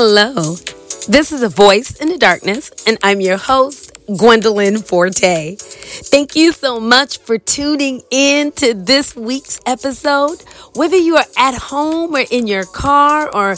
Hello, this is A Voice in the Darkness, and I'm your host, Gwendolyn Forte. Thank you so much for tuning in to this week's episode. Whether you are at home or in your car or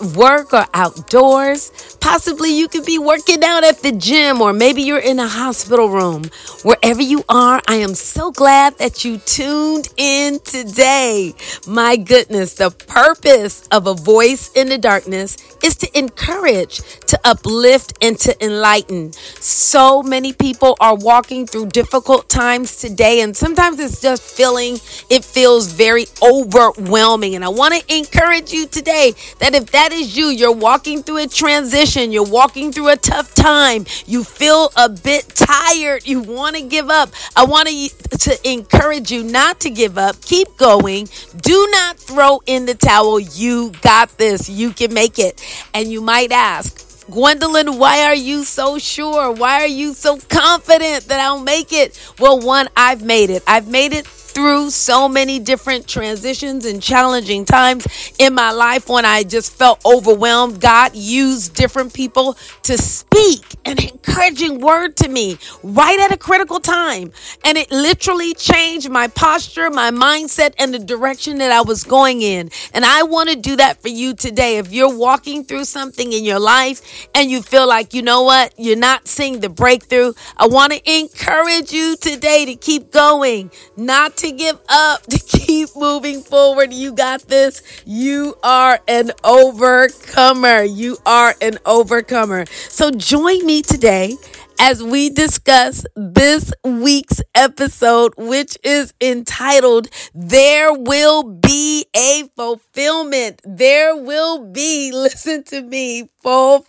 at work or outdoors, possibly you could be working out at the gym or maybe you're in a hospital room. Wherever you are, I am so glad that you tuned in today. My goodness, the purpose of a voice in the darkness is to encourage, to uplift, and to enlighten. So many people are walking through difficult times today, and sometimes it's just feeling, it feels very overwhelming. And I want to encourage you today that if that is you, you're walking through a transition, you're walking through a tough time, you feel a bit tired, you want to give up. I want to, to encourage you not to give up, keep going, do not throw in the towel. You got this, you can make it. And you might ask, Gwendolyn, why are you so sure? Why are you so confident that I'll make it? Well, one, I've made it. I've made it through so many different transitions and challenging times in my life when I just felt overwhelmed. God used different people to speak an encouraging word to me right at a critical time. And it literally changed my posture, my mindset, and the direction that I was going in. And I want to do that for you today. If you're walking through something in your life and you feel like, you know what, you're not seeing the breakthrough, I want to encourage you today to keep going, not to to give up, to keep moving forward. You got this. You are an overcomer. You are an overcomer. So join me today as we discuss this week's episode, which is entitled There Will Be a Fulfillment. There will be, listen to me, fulfillment.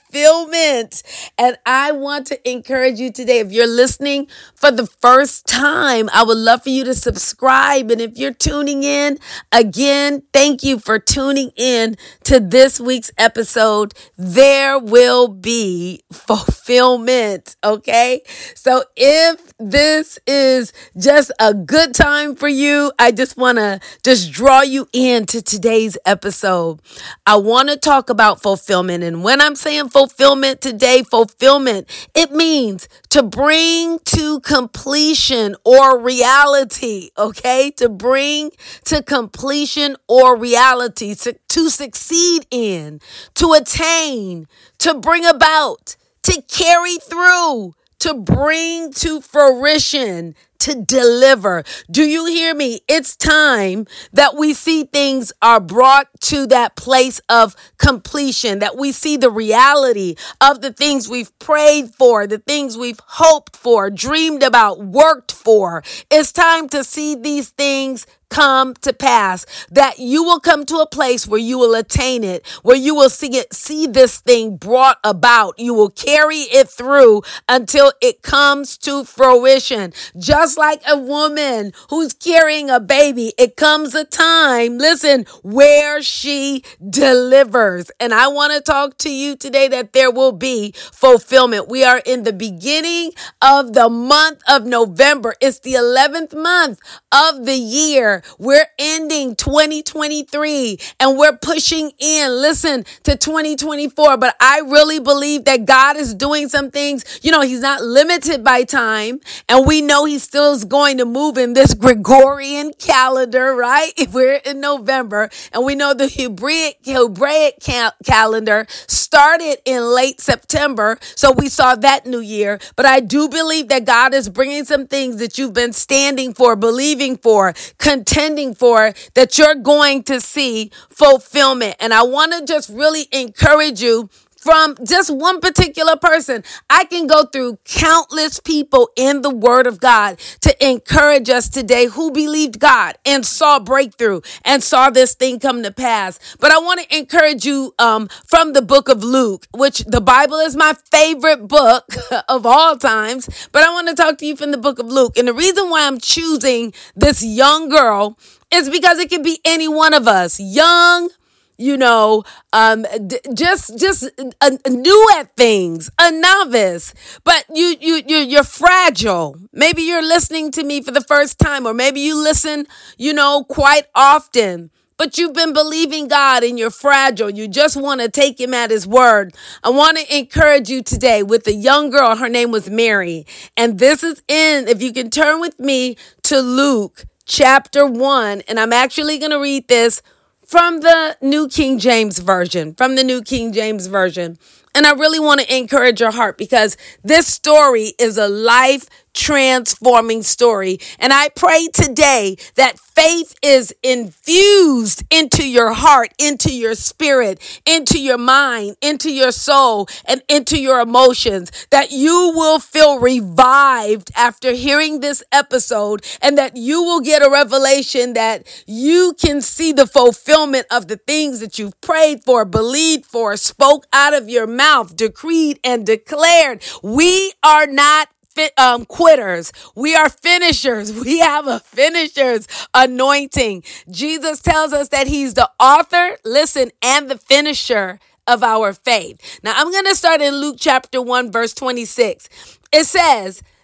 And I want to encourage you today, if you're listening for the first time, I would love for you to subscribe. And if you're tuning in again, thank you for tuning in to this week's episode. There will be fulfillment. Okay okay? So if this is just a good time for you, I just want to just draw you into today's episode. I want to talk about fulfillment. And when I'm saying fulfillment today, fulfillment, it means to bring to completion or reality, okay? To bring to completion or reality, to, to succeed in, to attain, to bring about to carry through, to bring to fruition, to deliver. Do you hear me? It's time that we see things are brought to that place of completion, that we see the reality of the things we've prayed for, the things we've hoped for, dreamed about, worked for. It's time to see these things come to pass that you will come to a place where you will attain it where you will see it see this thing brought about you will carry it through until it comes to fruition just like a woman who's carrying a baby it comes a time listen where she delivers and i want to talk to you today that there will be fulfillment we are in the beginning of the month of november it's the 11th month of the year we're ending 2023 and we're pushing in, listen, to 2024. But I really believe that God is doing some things. You know, He's not limited by time. And we know He's still is going to move in this Gregorian calendar, right? If we're in November and we know the Hebraic, Hebraic cal- calendar started in late September. So we saw that new year. But I do believe that God is bringing some things that you've been standing for, believing for, contending for, that you're going to see fulfillment. And I want to just really encourage you from just one particular person. I can go through countless people in the Word of God to encourage us today who believed God and saw breakthrough and saw this thing come to pass. But I want to encourage you um, from the book of Luke, which the Bible is my favorite book of all times. But I want to talk to you from the book of Luke. And the reason why I'm choosing this young girl is because it can be any one of us, young, you know, um, d- just just uh, new at things, a novice. But you you you you're fragile. Maybe you're listening to me for the first time, or maybe you listen, you know, quite often. but you've been believing God and you're fragile. You just want to take him at his word. I want to encourage you today with a young girl. Her name was Mary. And this is in, if you can turn with me to Luke chapter 1. And I'm actually going to read this from the New King James Version. From the New King James Version. And I really want to encourage your heart because this story is a life transforming story. And I pray today that faith is infused into your heart, into your spirit, into your mind, into your soul, and into your emotions, that you will feel revived after hearing this episode and that you will get a revelation that you can see the fulfillment of the things that you've prayed for, believed for, spoke out of your mouth, decreed and declared. We are not um, quitters. We are finishers. We have a finisher's anointing. Jesus tells us that he's the author, listen, and the finisher of our faith. Now I'm going to start in Luke chapter 1, verse 26. It says,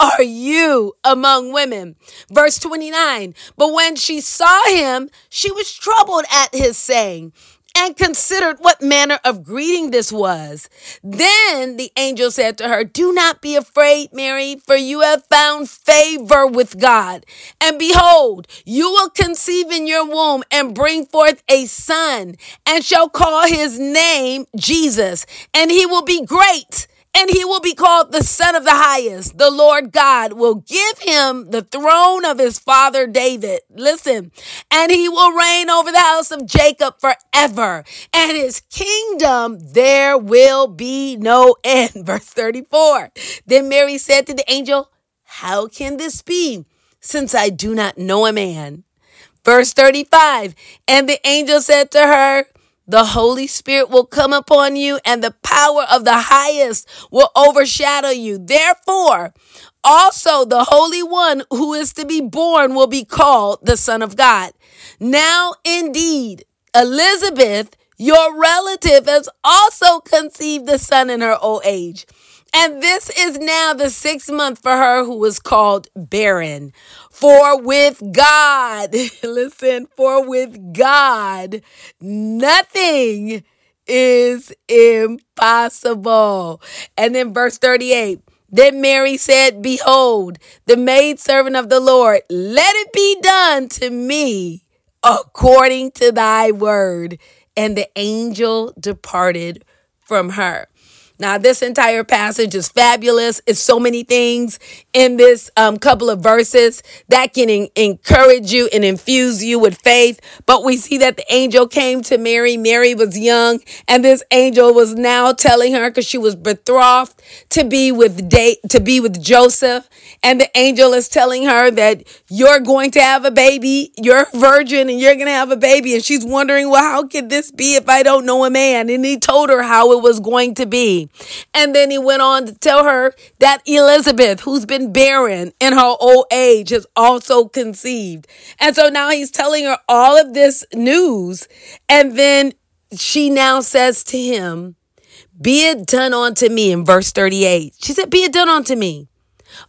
are you among women? Verse 29. But when she saw him, she was troubled at his saying and considered what manner of greeting this was. Then the angel said to her, Do not be afraid, Mary, for you have found favor with God. And behold, you will conceive in your womb and bring forth a son, and shall call his name Jesus, and he will be great and he will be called the Son of the Highest. The Lord God will give him the throne of his father David. Listen, and he will reign over the house of Jacob forever, and his kingdom there will be no end. Verse 34. Then Mary said to the angel, How can this be, since I do not know a man? Verse 35. And the angel said to her, the Holy Spirit will come upon you and the power of the highest will overshadow you. Therefore, also the Holy One who is to be born will be called the Son of God. Now, indeed, Elizabeth, your relative, has also conceived a son in her old age. And this is now the sixth month for her who was called barren. For with God, listen, for with God, nothing is impossible. And then verse 38. Then Mary said, Behold, the maidservant of the Lord, let it be done to me according to thy word. And the angel departed from her. Now, this entire passage is fabulous. It's so many things in this um, couple of verses that can encourage you and infuse you with faith. But we see that the angel came to Mary. Mary was young, and this angel was now telling her because she was betrothed to be with da- to be with Joseph, and the angel is telling her that you're going to have a baby. You're a virgin, and you're going to have a baby. And she's wondering, well, how could this be if I don't know a man? And he told her how it was going to be. And then he went on to tell her that Elizabeth, who's been barren in her old age, has also conceived. And so now he's telling her all of this news. And then she now says to him, Be it done unto me in verse 38. She said, Be it done unto me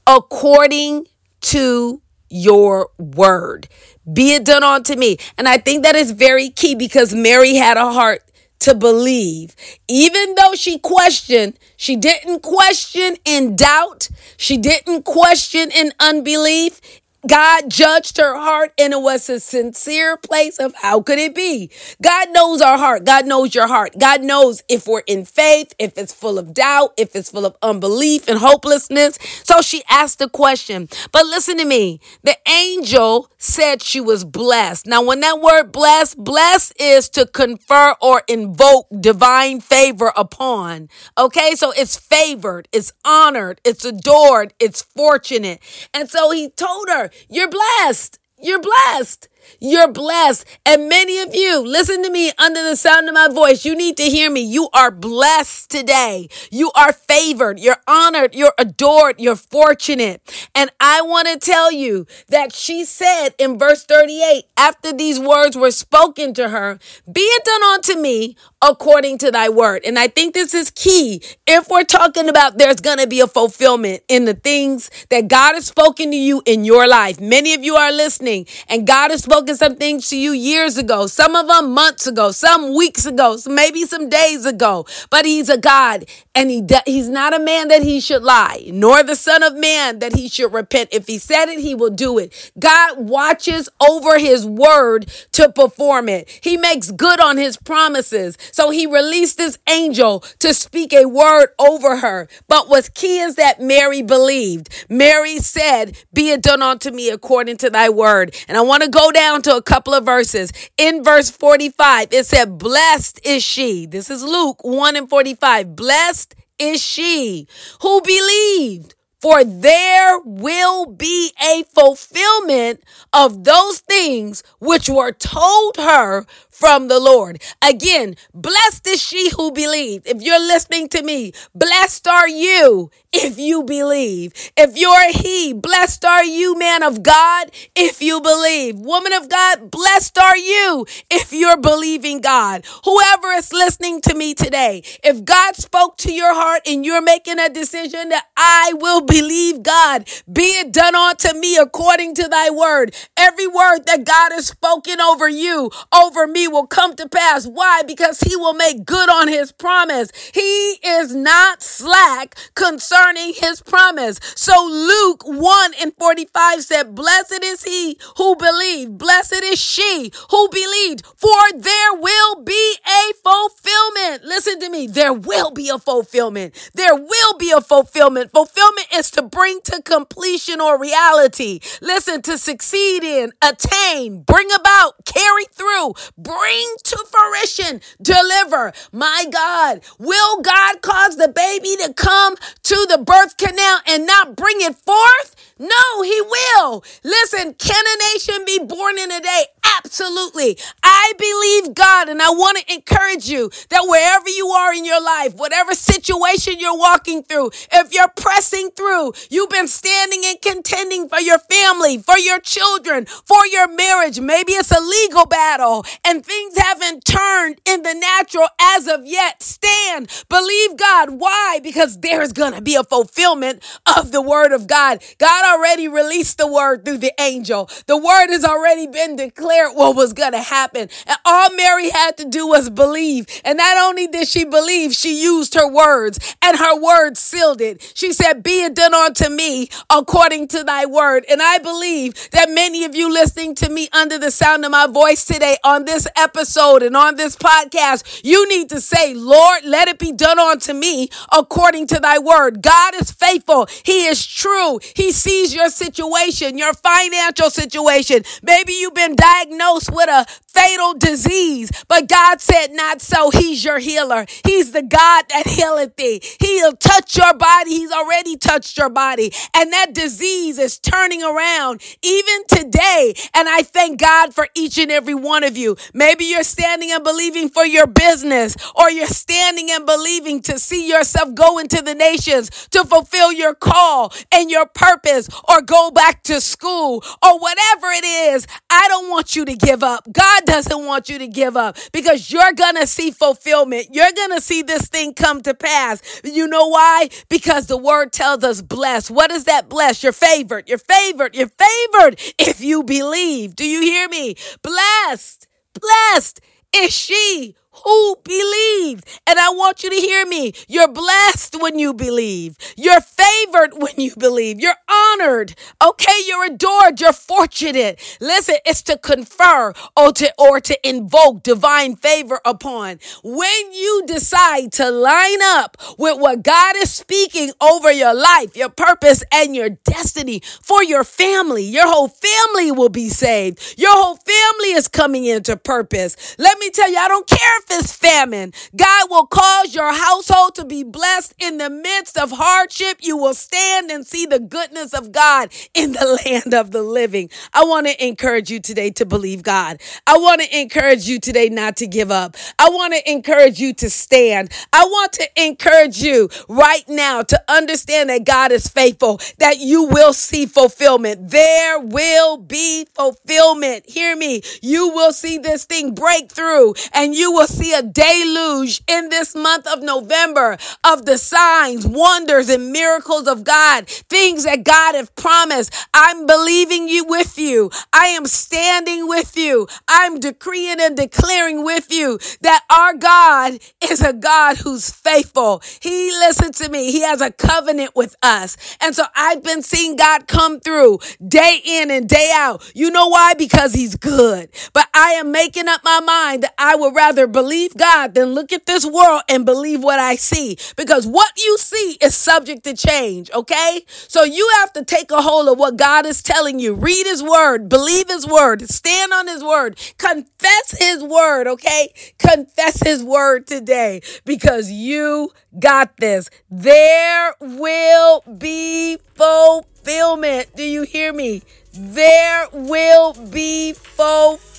according to your word. Be it done unto me. And I think that is very key because Mary had a heart to believe. Even though she questioned, she didn't question in doubt. She didn't question in unbelief. God judged her heart and it was a sincere place of how could it be? God knows our heart. God knows your heart. God knows if we're in faith, if it's full of doubt, if it's full of unbelief and hopelessness. So she asked the question. But listen to me. The angel said she was blessed. Now, when that word blessed, blessed is to confer or invoke divine favor upon. Okay. So it's favored, it's honored, it's adored, it's fortunate. And so he told her, you're blessed. You're blessed. You're blessed. And many of you, listen to me under the sound of my voice. You need to hear me. You are blessed today. You are favored. You're honored. You're adored. You're fortunate. And I want to tell you that she said in verse 38, after these words were spoken to her, be it done unto me according to thy word. And I think this is key. If we're talking about there's going to be a fulfillment in the things that God has spoken to you in your life. Many of you are listening and God has spoken some things to you years ago, some of them months ago, some weeks ago, maybe some days ago. But he's a God and he he's not a man that he should lie, nor the son of man that he should repent. If he said it, he will do it. God watches over his word to perform it. He makes good on his promises. So he released his angel to speak a word over her. But what's key is that Mary believed. Mary said, Be it done unto me according to thy word. And I want to go down to a couple of verses. In verse 45, it said, Blessed is she. This is Luke 1 and 45. Blessed is she who believed for there will be a fulfillment of those things which were told her from the Lord. Again, blessed is she who believed. If you're listening to me, blessed are you if you believe. If you're he, blessed are you, man of God, if you believe. Woman of God, blessed are you if you're believing God. Whoever is listening to me today, if God spoke to your heart and you're making a decision that I will believe God, be it done unto me according to thy word. Every word that God has spoken over you, over me, will come to pass. Why? Because he will make good on his promise. He is not slack concerning his promise. So Luke 1 and 45 said, Blessed is he who believed, blessed is she who believed, for there will be a fulfillment. Listen to me, there will be a fulfillment. There will be a fulfillment. Fulfillment is to bring to completion or reality. Listen, to succeed in, attain, bring about, carry through, bring to fruition, deliver. My God, will God cause the baby to come to the birth canal and not bring it forth? No, he will. Listen, can a nation be born in a day? Absolutely. I believe God, and I want to encourage you that wherever you are in your life, whatever situation you're walking through, if you're pressing through, you've been standing and contending for your family, for your children, for your marriage. Maybe it's a legal battle and things haven't turned in the natural as of yet. Stand, believe God. Why? Because there's going to be a fulfillment of the word of God. God already released the word through the angel. The word has already been declared what was going to happen. And all Mary had to do was believe. And not only did she believe, she used her words and her words sealed it. She said, Be it done unto me according to thy word. And I believe that many of you listening to me under the sound of my voice today on this episode and on this podcast, you need to say, Lord, let it be done unto me according to thy word. God is faithful. He is true. He sees your situation, your financial situation. Maybe you've been diagnosed with a fatal disease, but God said, Not so. He's your healer. He's the God that healeth thee. He'll touch your body. He's already touched your body. And that disease is turning around even today. And I thank God for each and every one of you. Maybe you're standing and believing for your business, or you're standing and believing to see yourself go into the nations to fulfill your call and your purpose or go back to school or whatever it is, I don't want you to give up. God doesn't want you to give up because you're going to see fulfillment. You're going to see this thing come to pass. You know why? Because the word tells us blessed. What is that blessed? You're favored. You're favored. You're favored if you believe. Do you hear me? Blessed. Blessed is she who believed. And I want you to hear me. You're blessed when you believe. You're favored when you believe. You're honored. Okay, you're adored. You're fortunate. Listen, it's to confer or to or to invoke divine favor upon. When you decide to line up with what God is speaking over your life, your purpose, and your destiny for your family, your whole family will be saved. Your whole family is coming into purpose. Let me tell you, I don't care if is famine. God will cause your household to be blessed in the midst of hardship. You will stand and see the goodness of God in the land of the living. I want to encourage you today to believe God. I want to encourage you today not to give up. I want to encourage you to stand. I want to encourage you right now to understand that God is faithful, that you will see fulfillment. There will be fulfillment. Hear me. You will see this thing break through and you will see a deluge in this month of November of the signs, wonders, and miracles of God, things that God has promised. I'm believing you with you. I am standing with you. I'm decreeing and declaring with you that our God is a God who's faithful. He listened to me. He has a covenant with us. And so I've been seeing God come through day in and day out. You know why? Because he's good. But I am making up my mind that I would rather believe God then look at this world and believe what I see. Because what you see is subject to change. Okay. So you have to take a hold of what God is telling you. Read his word, believe his word, stand on his word, confess his word. Okay. Confess his word today because you got this. There will be fulfillment. Do you hear me? There will be fulfillment.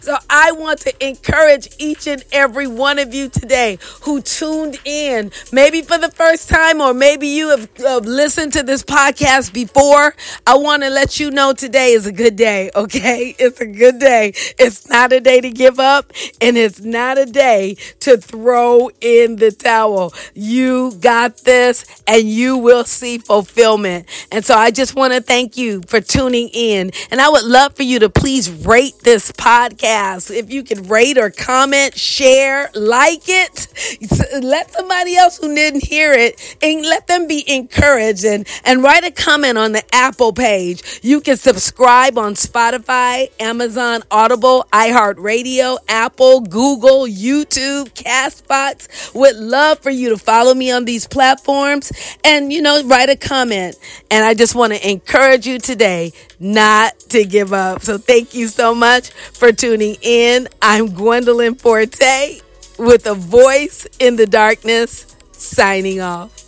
So I want to encourage each and every one of you today who tuned in, maybe for the first time, or maybe you have uh, listened to this podcast before. I want to let you know today is a good day, okay? It's a good day. It's not a day to give up, and it's not a day to throw in the towel. You got this, and you will see fulfillment. And so I just want to thank you for tuning in. And I would love for you to please rate this podcast. If you could rate or comment, share, like it, let somebody else who didn't hear it and let them be encouraged and, and write a comment on the Apple page. You can subscribe on Spotify, Amazon, Audible, iHeartRadio, Apple, Google, YouTube, Castbox. Would love for you to follow me on these platforms and, you know, write a comment. And I just want to encourage you today not to give up. So thank you much for tuning in. I'm Gwendolyn Forte with a voice in the darkness, signing off.